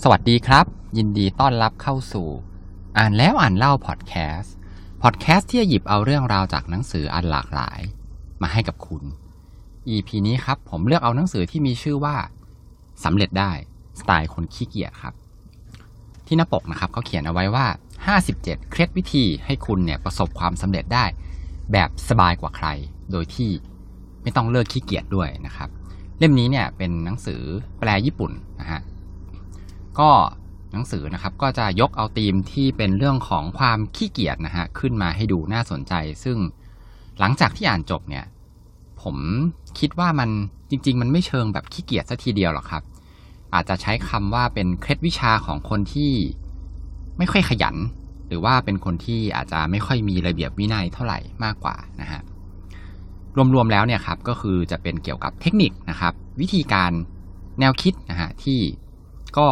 สวัสดีครับ ยินดีต้อนรับเข้าสู่ อ่านแล้วอ่านเล่าพอดแคสต์พอดแคสต์ที่จะหยิบเอาเรื่องราวจากหนังสืออันหลากหลาย มาให้กับคุณ EP นี้ครับ ผมเลือกเอาหนังสือที่มีชื่อว่าสำเร็จได้สไตล์คนขี้เกียจครับ ที่หน้าปกนะครับเขาเขียนเอาไว้ว่า 57 เคล็ดวิธีให้คุณเนี่ยประสบความสำเร็จได้ แบบสบายกว่าใคร โดยที่ไม่ต้องเลิกขี้เกียจด้วยนะครับ เล่มนี้เนี่ยเป็นหนังสือแปลญี่ปุ่นนะฮะ ก็หนังสือนะครับก็จะยกเอาธีมที่เป็นเรื่องของความขี้เกียจนะฮะขึ้นมาให้ดูน่าสนใจ ซึ่งหลังจากที่อ่านจบเนี่ย ผมคิดว่ามันจริง ๆ มันไม่เชิงแบบขี้เกียจสัทีเดียวหรอกครับ อาจจะใช้คำว่าเป็นเคล็ดวิชาของคนที่ไม่ค่อยขยัน หรือว่าเป็นคนที่อาจจะไม่ค่อยมีระเบียบวินัยเท่าไหร่มากกว่านะฮะรวมๆแล้วเนี่ยครับก็คือจะเป็นเกี่ยวกับเทคนิคนะครับ วิธีการแนวคิดนะฮะที่ก็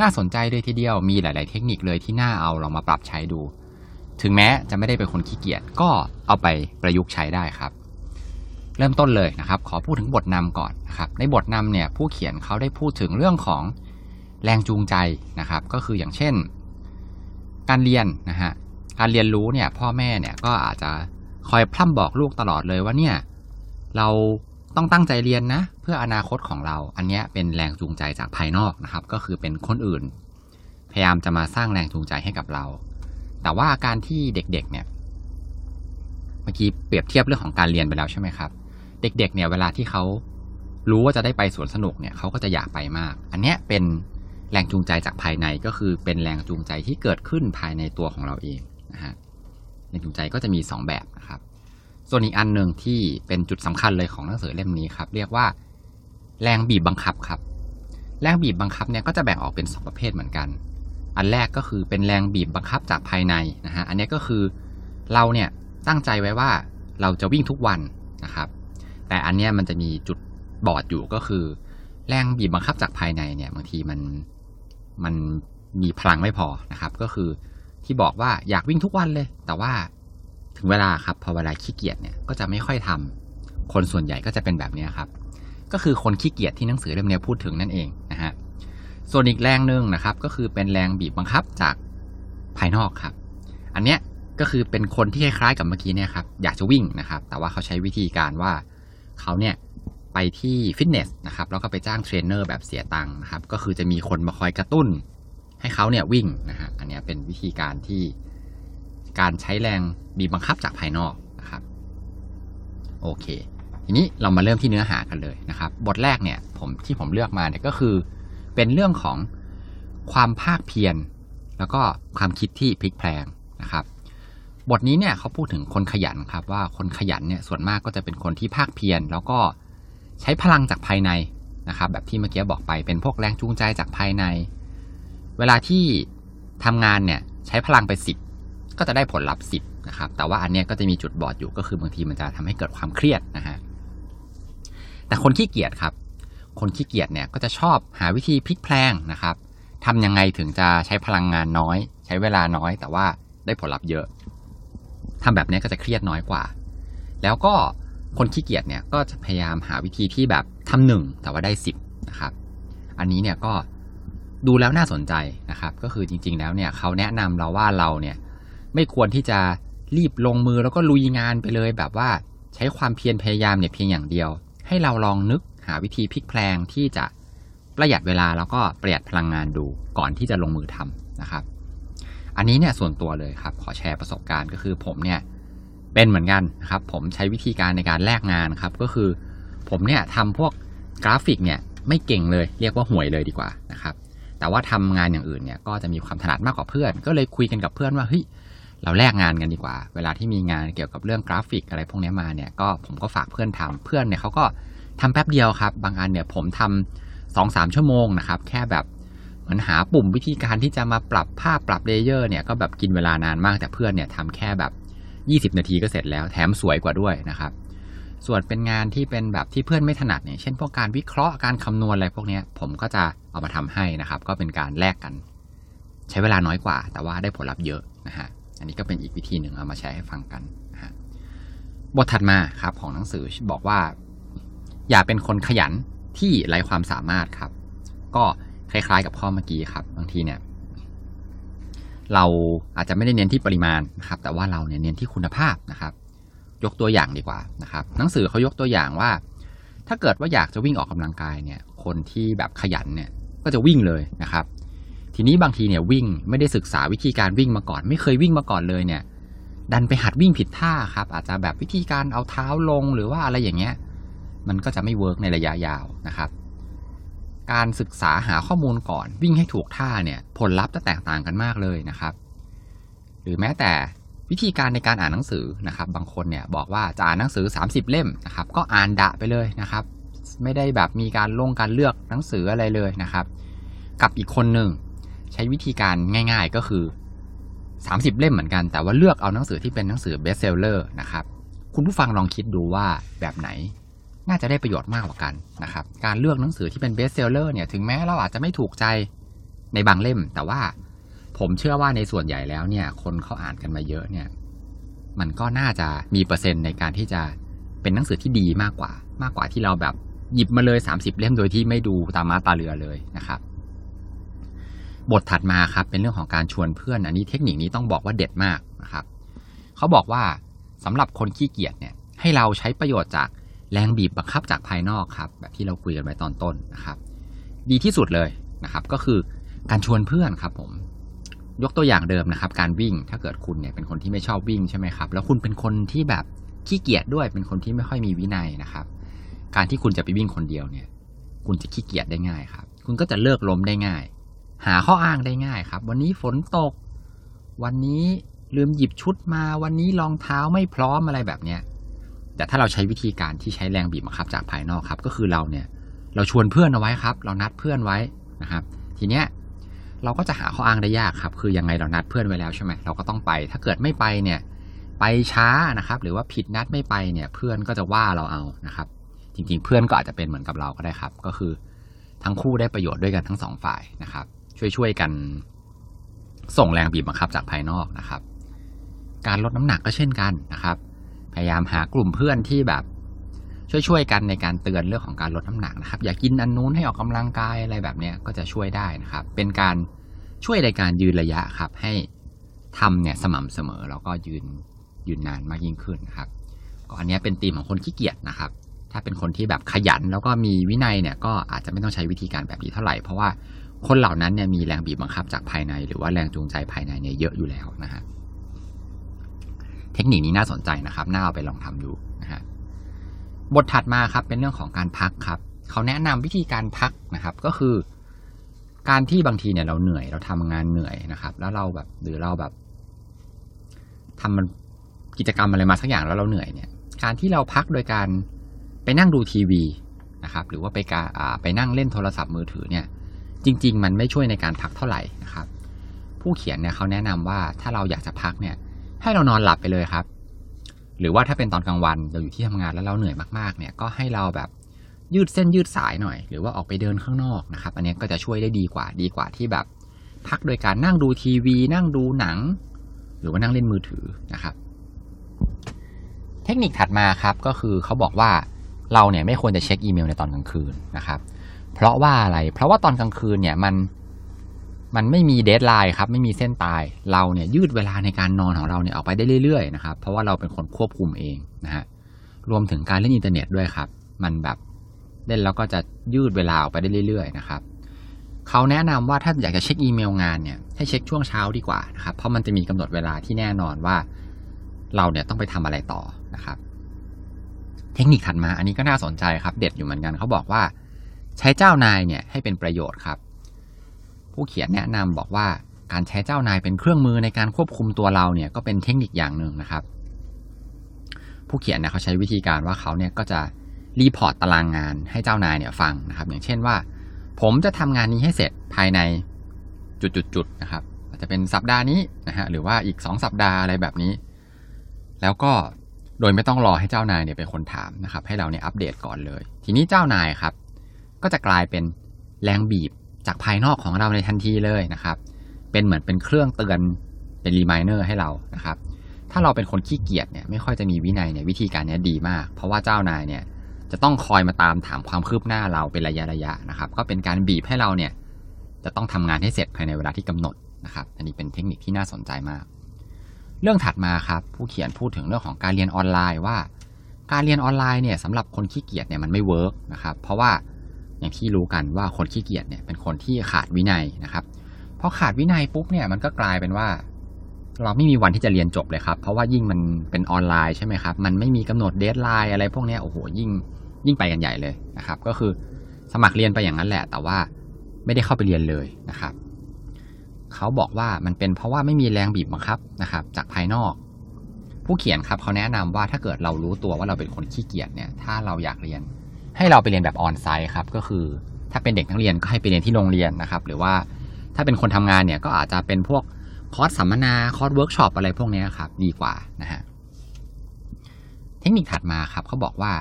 น่าสนใจเลยทีเดียวมีหลาย ๆ เทคนิคเลยที่น่าเอาลองมาปรับใช้ดู ถึงแม้จะไม่ได้เป็นคนขี้เกียจก็เอาไปประยุกต์ใช้ได้ครับ เริ่มต้นเลยนะครับ ขอพูดถึงบทนำก่อนนะครับ ในบทนำเนี่ยผู้เขียนเขาได้พูดถึงเรื่องของแรงจูงใจนะครับ ก็คืออย่างเช่น การเรียนนะฮะการเรียนรู้เนี่ยพ่อแม่เนี่ยก็อาจจะคอยพร่ำบอกลูกตลอดเลยว่าเนี่ยเรา ต้องตั้งใจเรียนนะ เพื่ออนาคตของเรา อันนี้เป็นแรงจูงใจจากภายนอกนะครับ ก็คือเป็นคนอื่น พยายามจะมาสร้างแรงจูงใจให้กับเรา แต่ว่าการที่เด็กๆ เนี่ย เมื่อกี้เปรียบเทียบเรื่องของการเรียนไปแล้วใช่ไหมครับ เด็กๆ เนี่ยเวลาที่เขารู้ว่าจะได้ไปสวนสนุกเนี่ยเขาก็จะอยากไปมาก อันนี้เป็นแรงจูงใจจากภายในก็คือเป็นแรงจูงใจที่เกิดขึ้นภายในตัวของเราเองนะฮะแรงจูงใจก็จะมี 2 แบบนะครับ ส่วนอีกอันหนึ่งที่เป็นจุดสำคัญเลยของหนังสือเล่มนี้ครับ เรียกว่า แรงบีบบังคับครับ แรงบีบบังคับเนี่ยก็จะแบ่งออกเป็น 2 ประเภทเหมือนกัน อันแรกก็คือเป็นแรงบีบบังคับจากภายในนะฮะอันนี้ก็คือเราเนี่ยตั้งใจไว้ว่าเราจะวิ่งทุกวันนะครับ แต่อันเนี้ยมันจะมีจุดบอดอยู่ก็คือ แรงบีบบังคับจากภายในเนี่ยบางทีมันมันมีพลังไม่พอนะครับ ก็คือที่บอกว่าอยากวิ่งทุกวันเลย แต่ว่า ถึงเวลาครับพอเวลาขี้เกียจเนี่ยก็จะไม่ค่อยทำคนส่วนใหญ่ก็จะเป็นแบบนี้ครับ ก็คือคนขี้เกียจที่หนังสือเล่มนี้พูดถึงนั่นเองนะฮะส่วนอีกแรงหนึ่งนะครับ ก็คือเป็นแรงบีบบังคับจากภายนอกครับ อันเนี้ยก็คือเป็นคนที่คล้ายๆกับเมื่อกี้เนี่ยครับอยากจะวิ่งนะครับ แต่ว่าเขาใช้วิธีการว่าเขาเนี่ยไปที่ฟิตเนสนะครับแล้วก็ไปจ้างเทรนเนอร์แบบเสียตังค์นะครับ ก็คือจะมีคนมาคอยกระตุ้น ให้เขาเนี่ยวิ่งนะฮะอันนี้เป็นวิธีการที่ การใช้แรงบีบบังคับจากภายนอกนะครับโอเค ทีนี้เรามาเริ่มที่เนื้อหากันเลยนะครับ บทแรกเนี่ยผมที่ผมเลือกมาเนี่ยก็คือ เป็นเรื่องของความภาคเพียรแล้วก็ความคิดที่พลิกแพลงนะครับ บทนี้เนี่ยเขาพูดถึงคนขยันครับว่าคนขยันเนี่ยส่วนมากก็จะเป็นคนที่ภาคเพียรแล้วก็ใช้พลังจากภายในนะครับ แบบที่เมื่อกี้บอกไปเป็นพวกแรงจูงใจจากภายใน เวลาที่ทำงานเนี่ยใช้พลังไปสิบ ก็จะได้ผลลัพธ์สิบนะครับ แต่ว่าอันเนี้ยก็จะมีจุดบอดอยู่ก็คือบางทีมันจะทำให้เกิดความเครียดนะฮะ แต่คนขี้เกียจครับ คนขี้เกียจเนี่ยก็จะชอบหาวิธีพลิกแพลงนะครับทำยังไงถึงจะใช้พลังงานน้อย ใช้เวลาน้อย แต่ว่าได้ผลลัพธ์เยอะทำแบบนี้ก็จะเครียดน้อยกว่า แล้วก็คนขี้เกียจเนี่ยก็จะพยายามหาวิธีที่แบบทำหนึ่งแต่ว่าได้สิบนะครับ อันนี้เนี่ยก็ดูแล้วน่าสนใจนะครับ ก็คือจริง ๆ แล้วเนี่ยเขาแนะนำเราว่าเราเนี่ย ไม่ควรที่จะรีบลงมือแล้วก็ลุยงานไปเลย แบบว่าใช้ความเพียรพยายามเนี่ยเพียงอย่างเดียว ให้เราลองนึกหาวิธีพลิกแพลงที่จะประหยัดเวลาแล้วก็ประหยัดพลังงานดูก่อนที่จะลงมือทำนะครับ อันนี้เนี่ยส่วนตัวเลยครับ ขอแชร์ประสบการณ์ก็คือผมเนี่ยเป็นเหมือนกันนะครับ ผมใช้วิธีการในการแลกงานครับ ก็คือผมเนี่ยทำพวกกราฟิกเนี่ยไม่เก่งเลยเรียกว่าห่วยเลยดีกว่านะครับ แต่ว่าทำงานอย่างอื่นเนี่ยก็จะมีความถนัดมากกว่าเพื่อน ก็เลยคุยกันกับเพื่อนว่าเฮ้ย เราแลกงานกันดีกว่า เวลาที่มีงานเกี่ยวกับเรื่องกราฟิกอะไรพวกนี้มาเนี่ยก็ผมก็ฝากเพื่อนทำเพื่อนเนี่ยเขาก็ทำแป๊บเดียวครับ บางอันเนี่ยผมทำสองสามชั่วโมงนะครับ แค่แบบเหมือนหาปุ่มวิธีการที่จะมาปรับภาพปรับเลเยอร์เนี่ยก็แบบกินเวลานานมากแต่เพื่อนเนี่ยทำแค่แบบ 20 นาทีก็เสร็จแล้วแถมสวยกว่าด้วยนะครับ ส่วนเป็นงานที่เป็นแบบที่เพื่อนไม่ถนัดเนี่ยเช่นพวกการวิเคราะห์การคำนวณอะไรพวกนี้ผมก็จะเอามาทำให้นะครับ ก็เป็นการแลกกัน ใช้เวลาน้อยกว่า แต่ว่าได้ผลลัพธ์เยอะนะฮะ อันนี้ก็เป็นอีกวิธีหนึ่งเอามาแชร์ให้ฟังกันฮะบทถัดมาครับของหนังสือบอกว่า อย่าเป็นคนขยันที่ไร้ความสามารถครับ ก็คล้ายๆกับข้อเมื่อกี้ครับ บางทีเนี่ย เราอาจจะไม่ได้เน้นที่ปริมาณนะครับ แต่ว่าเราเนี่ยเน้นที่คุณภาพนะครับ ยกตัวอย่างดีกว่านะครับ หนังสือเขายกตัวอย่างว่า ถ้าเกิดว่าอยากจะวิ่งออกกำลังกายเนี่ย คนที่แบบขยันเนี่ย ก็จะวิ่งเลยนะครับ ทีนี้บางทีเนี่ยวิ่งไม่ได้ศึกษาวิธีการวิ่งมาก่อน ไม่เคยวิ่งมาก่อนเลยเนี่ย ดันไปหัดวิ่งผิดท่าครับ อาจจะแบบวิธีการเอาเท้าลงหรือว่าอะไรอย่างเงี้ย มันก็จะไม่ work ในระยะยาวนะครับ การศึกษาหาข้อมูลก่อน วิ่งให้ถูกท่าเนี่ย ผลลัพธ์จะแตกต่างกันมากเลยนะครับ หรือแม้แต่วิธีการในการอ่านหนังสือนะครับ บางคนเนี่ยบอกว่าจะอ่านหนังสือ 30 เล่มนะครับ ก็อ่านดะไปเลยนะครับ ไม่ได้แบบมีการลงการเลือกหนังสืออะไรเลยนะครับ กับอีกคนหนึ่ง ใช้วิธีการง่าย ๆก็คือ 30 เล่มเหมือนกัน แต่ว่าเลือกเอาหนังสือที่เป็นหนังสือ best seller นะครับคุณผู้ฟังลองคิดดูว่าแบบไหนน่าจะได้ประโยชน์มากกว่ากันนะครับ การเลือกหนังสือที่เป็น best seller เนี่ยถึงแม้เราอาจจะไม่ถูกใจในบางเล่ม แต่ว่าผมเชื่อว่าในส่วนใหญ่แล้วเนี่ย คนเขาอ่านกันมาเยอะเนี่ย มันก็น่าจะมีเปอร์เซ็นต์ในการที่จะเป็นหนังสือที่ดีมากกว่า มากกว่าที่เราแบบหยิบมาเลย 30 เล่มโดยที่ไม่ดูตามมาตาเรือเลยนะครับ บทถัดมาครับเป็นเรื่องของการชวนเพื่อน อันนี้เทคนิคนี้ต้องบอกว่าเด็ดมากนะครับเขาบอกว่าสำหรับคนขี้เกียจเนี่ยให้เราใช้ประโยชน์จากแรงบีบบังคับจากภายนอกครับแบบที่เราคุยกันไปตอนต้นนะครับ ดีที่สุดเลยนะครับก็คือการชวนเพื่อนครับผมยกตัวอย่างเดิมนะครับ การวิ่งถ้าเกิดคุณเนี่ยเป็นคนที่ไม่ชอบวิ่งใช่ไหมครับ แล้วคุณเป็นคนที่แบบขี้เกียจด้วยเป็นคนที่ไม่ค่อยมีวินัยนะครับ การที่คุณจะไปวิ่งคนเดียวเนี่ย คุณจะขี้เกียจได้ง่ายครับ คุณก็จะเลิกล้มได้ง่าย หาข้ออ้างได้ง่ายครับ วันนี้ฝนตก วันนี้ลืมหยิบชุดมา วันนี้รองเท้าไม่พร้อมอะไรแบบเนี้ยแต่ถ้าเราใช้วิธีการที่ใช้แรงบีบบังคับจากภายนอกครับ ก็คือเราเนี่ยเราชวนเพื่อนเอาไว้ครับ เรานัดเพื่อนไว้นะครับ ทีเนี้ยเราก็จะหาข้ออ้างได้ยากครับ คือยังไงเรานัดเพื่อนไว้แล้วใช่ไหมเราก็ต้องไป ถ้าเกิดไม่ไปเนี่ยไปช้านะครับ หรือว่าผิดนัดไม่ไปเนี่ย เพื่อนก็จะว่าเราเอานะครับ จริงๆ เพื่อนก็อาจจะเป็นเหมือนกับเราก็ได้ครับ ก็คือทั้งคู่ได้ประโยชน์ด้วยกันทั้งสองฝ่ายนะครับ ช่วยๆกันส่งแรงบีบบังคับจากภายนอกนะครับ การลดน้ำหนักก็เช่นกันนะครับ พยายามหากลุ่มเพื่อนที่แบบช่วยๆกันในการเตือนเรื่องของการลดน้ำหนักนะครับ อย่ากินอันนู้นให้ออกกำลังกายอะไรแบบเนี้ยก็จะช่วยได้นะครับ เป็นการช่วยในการยืนระยะครับ ให้ทำเนี่ยสม่ำเสมอแล้วก็ยืนยืนนานมากยิ่งขึ้นนะครับก็อันนี้เป็นธีมของคนขี้เกียจนะครับ ถ้าเป็นคนที่แบบขยันแล้วก็มีวินัยเนี่ยก็อาจจะไม่ต้องใช้วิธีการแบบนี้เท่าไหร่เพราะว่า คนเหล่านั้นเนี่ยมีแรงบีบบังคับจากภายใน หรือว่าแรงจูงใจภายในเนี่ยเยอะอยู่แล้วนะฮะเทคนิคนี้น่าสนใจนะครับ น่าเอาไปลองทำดูนะฮะบทถัดมาครับเป็นเรื่องของการพักครับ เขาแนะนำวิธีการพักนะครับ ก็คือ การที่บางทีเนี่ยเราเหนื่อยเราทำงานเหนื่อยนะครับ แล้วเราแบบหรือเราแบบทำมันกิจกรรมอะไรมาสักอย่างแล้วเราเหนื่อยเนี่ย การที่เราพักโดยการไปนั่งดูทีวีนะครับ หรือว่าไปกาไปนั่งเล่นโทรศัพท์มือถือเนี่ย จริง ๆ มันไม่ช่วยในการพักเท่าไหร่นะครับ ผู้เขียนเนี่ยเขาแนะนำว่าถ้าเราอยากจะพักเนี่ย ให้เรานอนหลับไปเลยครับ หรือว่าถ้าเป็นตอนกลางวันเราอยู่ที่ทำงานแล้วเราเหนื่อยมากๆ เนี่ยก็ให้เราแบบยืดเส้นยืดสายหน่อย หรือว่าออกไปเดินข้างนอกนะครับ อันนี้ก็จะช่วยได้ดีกว่าดีกว่าที่แบบ พักโดยการนั่งดูทีวี นั่งดูหนัง หรือว่านั่งเล่นมือถือนะครับ เทคนิคถัดมาครับก็คือเขาบอกว่าเราเนี่ยไม่ควรจะเช็คอีเมลในตอนกลางคืนนะครับ เพราะว่าอะไร เพราะว่าตอนกลางคืนเนี่ยมันมันไม่มี deadline ครับ ไม่มีเส้นตาย เราเนี่ยยืดเวลาในการนอนของเราเนี่ยออกไปได้เรื่อยๆนะครับ เพราะว่าเราเป็นคนควบคุมเองนะฮะ รวมถึงการเล่นอินเทอร์เน็ตด้วยครับ มันแบบเล่นแล้วก็จะยืดเวลาออกไปได้เรื่อยๆนะครับ เขาแนะนำว่าถ้าอยากจะเช็คอีเมลงานเนี่ยให้เช็คช่วงเช้าดีกว่านะครับ เพราะมันจะมีกำหนดเวลาที่แน่นอนว่า เราเนี่ยต้องไปทำอะไรต่อนะครับ เทคนิคถัดมา อันนี้ก็น่าสนใจครับ เด็ดอยู่เหมือนกันเขาบอกว่า ใช้เจ้านายเนี่ยให้เป็นประโยชน์ครับ ผู้เขียนแนะนำบอกว่าการใช้เจ้านายเป็นเครื่องมือในการควบคุมตัวเราเนี่ยก็เป็นเทคนิคอย่างหนึ่งนะครับ ผู้เขียนเนี่ยเขาใช้วิธีการว่าเขาเนี่ยก็จะ report ตารางงานให้เจ้านายเนี่ยฟังนะครับ อย่างเช่นว่า ผมจะทำงานนี้ให้เสร็จภายในจุดๆนะครับอาจจะเป็นสัปดาห์นี้นะฮะหรือว่าอีกสองสัปดาห์อะไรแบบนี้ แล้วก็โดยไม่ต้องรอให้เจ้านายเนี่ยเป็นคนถามนะครับ ให้เราเนี่ยอัปเดตก่อนเลย ทีนี้เจ้านายครับ ก็จะกลายเป็นแรงบีบจากภายนอกของเราในทันทีเลยนะครับ เป็นเหมือนเป็นเครื่องเตือนเป็นรีมายเนอร์ให้เรานะครับ ถ้าเราเป็นคนขี้เกียจเนี่ยไม่ค่อยจะมีวินัยเนี่ยวิธีการนี้ดีมาก เพราะว่าเจ้านายเนี่ยจะต้องคอยมาตามถามความคืบหน้าเราเป็นระยะระยะนะครับ ก็เป็นการบีบให้เราเนี่ยจะต้องทำงานให้เสร็จภายในเวลาที่กำหนดนะครับ อันนี้เป็นเทคนิคที่น่าสนใจมาก เรื่องถัดมาครับ ผู้เขียนพูดถึงเรื่องของการเรียนออนไลน์ว่า การเรียนออนไลน์เนี่ยสำหรับคนขี้เกียจเนี่ยมันไม่ work นะครับ เพราะว่า อย่างที่รู้กันว่าคนขี้เกียจเนี่ยเป็นคนที่ขาดวินัยนะครับพอขาดวินัยปุ๊บเนี่ยมันก็กลายเป็นว่า เราไม่มีวันที่จะเรียนจบเลยครับ เพราะว่ายิ่งมันเป็นออนไลน์ใช่ไหมครับ มันไม่มีกำหนด deadline อะไรพวกนี้โอ้โหยิ่งยิ่งไปกันใหญ่เลยนะครับ ก็คือสมัครเรียนไปอย่างนั้นแหละ แต่ว่าไม่ได้เข้าไปเรียนเลยนะครับเขาบอกว่ามันเป็นเพราะว่าไม่มีแรงบีบบังคับนะครับ จากภายนอก ผู้เขียนครับเขาแนะนำว่าถ้าเกิดเรารู้ตัวว่าเราเป็นคนขี้เกียจเนี่ย ถ้าเราอยากเรียน ให้เราไปเรียนแบบ onsite ครับก็คือถ้าเป็นเด็กนักเรียนก็ให้ไปเรียนที่โรงเรียนนะครับ หรือว่าถ้าเป็นคนทำงานเนี่ยก็อาจจะเป็นพวกคอร์สสัมมนาคอร์สเวิร์กช็อปอะไรพวกนี้ครับดีกว่านะฮะเทคนิคถัดมาครับเขาบอกว่า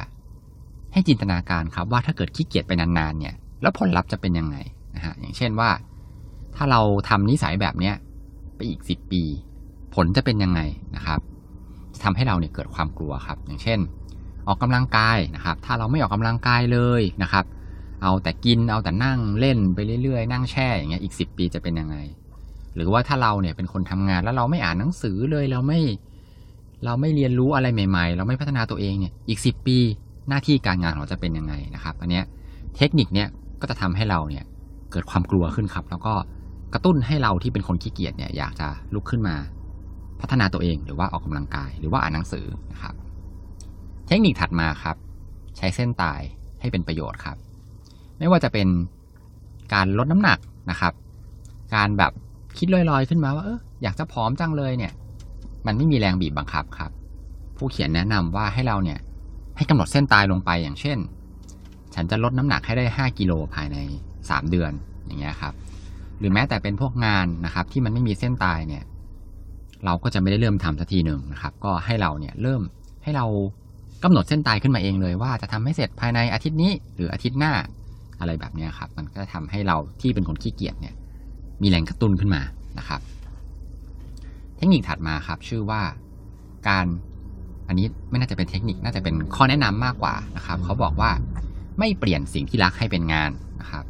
ให้จินตนาการครับว่าถ้าเกิดขี้เกียจไปนานๆเนี่ยแล้วผลลัพธ์จะเป็นยังไงนะฮะอย่างเช่นว่า ถ้าเราทำนิสัยแบบเนี้ยไปอีกสิบปี ผลจะเป็นยังไงนะครับ จะทำให้เราเนี่ยเกิดความกลัวครับ อย่างเช่น ออกกำลังกายนะครับ ถ้าเราไม่ออกกำลังกายเลยนะครับ เอาแต่กินเอาแต่นั่งเล่นไปเรื่อยๆ นั่งแช่อย่างเงี้ยอีกสิบปีจะเป็นยังไง หรือว่าถ้าเราเนี่ยเป็นคนทำงานแล้วเราไม่อ่านหนังสือเลยเราไม่เราไม่เรียนรู้อะไรใหม่ ๆ เราไม่พัฒนาตัวเองเนี่ยอีกสิบปีหน้าที่การงานของเราจะเป็นยังไงนะครับ อันเนี้ยเทคนิคเนี้ยก็จะทำให้เราเนี่ยเกิดความกลัวขึ้นครับ แล้วก็กระตุ้นให้เราที่เป็นคนขี้เกียจเนี่ยอยากจะลุกขึ้นมาพัฒนาตัวเองหรือว่าออกกำลังกายหรือว่าอ่านหนังสือนะครับ ทคนิคถัดมาครับ ใช้เส้นตายให้เป็นประโยชน์ครับ ไม่ว่าจะเป็นการลดน้ำหนักนะครับ การแบบคิดลอยๆขึ้นมาว่าเอออยากจะผอมจังเลยเนี่ย มันไม่มีแรงบีบบังคับครับ ผู้เขียนแนะนำว่าให้เราเนี่ย ให้กำหนดเส้นตายลงไปอย่างเช่น ฉันจะลดน้ำหนักให้ได้ 5 กิโลภายใน 3 เดือนอย่างเงี้ยครับ หรือแม้แต่เป็นพวกงานนะครับ ที่มันไม่มีเส้นตายเนี่ย เราก็จะไม่ได้เริ่มทำสักทีหนึ่งนะครับ ก็ให้เราเนี่ยเริ่มให้เรา กำหนดเส้นตายขึ้นมาเองเลยว่าจะทำให้เสร็จภายในอาทิตย์นี้ หรืออาทิตย์หน้าอะไรแบบนี้ครับ มันก็จะทำให้เราที่เป็นคนขี้เกียจเนี่ย มีแรงกระตุ้นขึ้นมานะครับ เทคนิคถัดมาครับ ชื่อว่าการอันนี้ไม่น่าจะเป็นเทคนิคน่าจะเป็นข้อแนะนำมากกว่านะครับ เขาบอกว่าไม่เปลี่ยนสิ่งที่รักให้เป็นงานนะครับ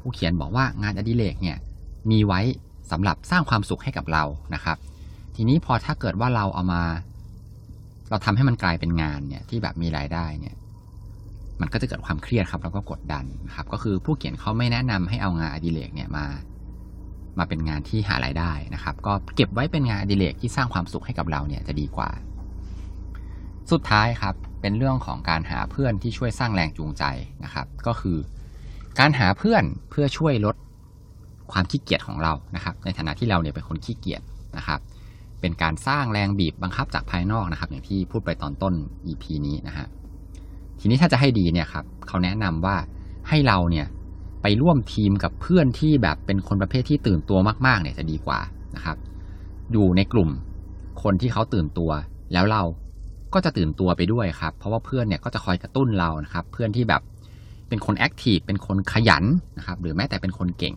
ผู้เขียนบอกว่างานอดิเรกเนี่ย มีไว้สำหรับสร้างความสุขให้กับเรานะครับ ทีนี้พอถ้าเกิดว่าเราเอามา เราทำให้มันกลายเป็นงานเนี่ยที่แบบมีรายได้เนี่ย มันก็จะเกิดความเครียดครับ แล้วก็กดดันครับ ก็คือผู้เขียนเขาไม่แนะนำให้เอางานอดิเรกเนี่ยมา มาเป็นงานที่หารายได้นะครับ ก็เก็บไว้เป็นงานอดิเรกที่สร้างความสุขให้กับเราเนี่ยจะดีกว่า สุดท้ายครับ เป็นเรื่องของการหาเพื่อนที่ช่วยสร้างแรงจูงใจนะครับ ก็คือ การหาเพื่อนเพื่อช่วยลดความขี้เกียจของเรานะครับ ในฐานะที่เราเนี่ยเป็นคนขี้เกียจนะครับ เป็นการสร้างแรงบีบบังคับจากภายนอกนะครับ อย่างที่พูดไปตอนต้น EP นี้นะฮะทีนี้ถ้าจะให้ดีเนี่ยครับเขาแนะนำว่าให้เราเนี่ยไปร่วมทีมกับเพื่อนที่แบบเป็นคนประเภทที่ตื่นตัวมากๆเนี่ยจะดีกว่านะครับ อยู่ในกลุ่มคนที่เขาตื่นตัว แล้วเราก็จะตื่นตัวไปด้วยครับ เพราะว่าเพื่อนเนี่ยก็จะคอยกระตุ้นเรานะครับ เพื่อนที่แบบเป็นคนแอคทีฟเป็นคนขยันนะครับ หรือแม้แต่เป็นคนเก่ง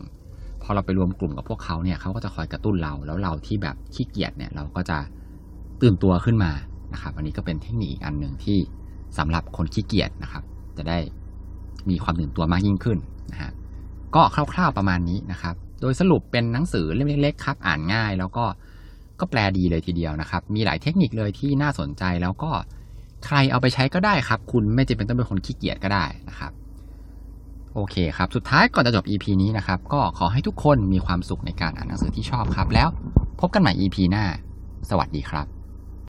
พอเราไปรวมกลุ่มกับพวกเขาเนี่ยเขาก็จะคอยกระตุ้นเรา แล้วเราที่แบบขี้เกียจเนี่ยเราก็จะตื่นตัวขึ้นมานะครับ อันนี้ก็เป็นเทคนิคอีกอันหนึ่งที่สำหรับคนขี้เกียจนะครับ จะได้มีความตื่นตัวมากยิ่งขึ้นนะฮะก็คร่าวๆประมาณนี้นะครับ โดยสรุปเป็นหนังสือเล่มเล็กๆครับ อ่านง่าย แล้วก็ก็แปลดีเลยทีเดียวนะครับ มีหลายเทคนิคเลยที่น่าสนใจแล้วก็ใครเอาไปใช้ก็ได้ครับ คุณไม่จำเป็นต้องเป็นคนขี้เกียจก็ได้นะครับ โอเคครับ สุดท้ายก่อนจะจบ EP นี้นะครับ ก็ขอให้ทุกคนมีความสุขในการอ่านหนังสือที่ชอบครับ แล้วพบกันใหม่ EP หน้า สวัสดีครับ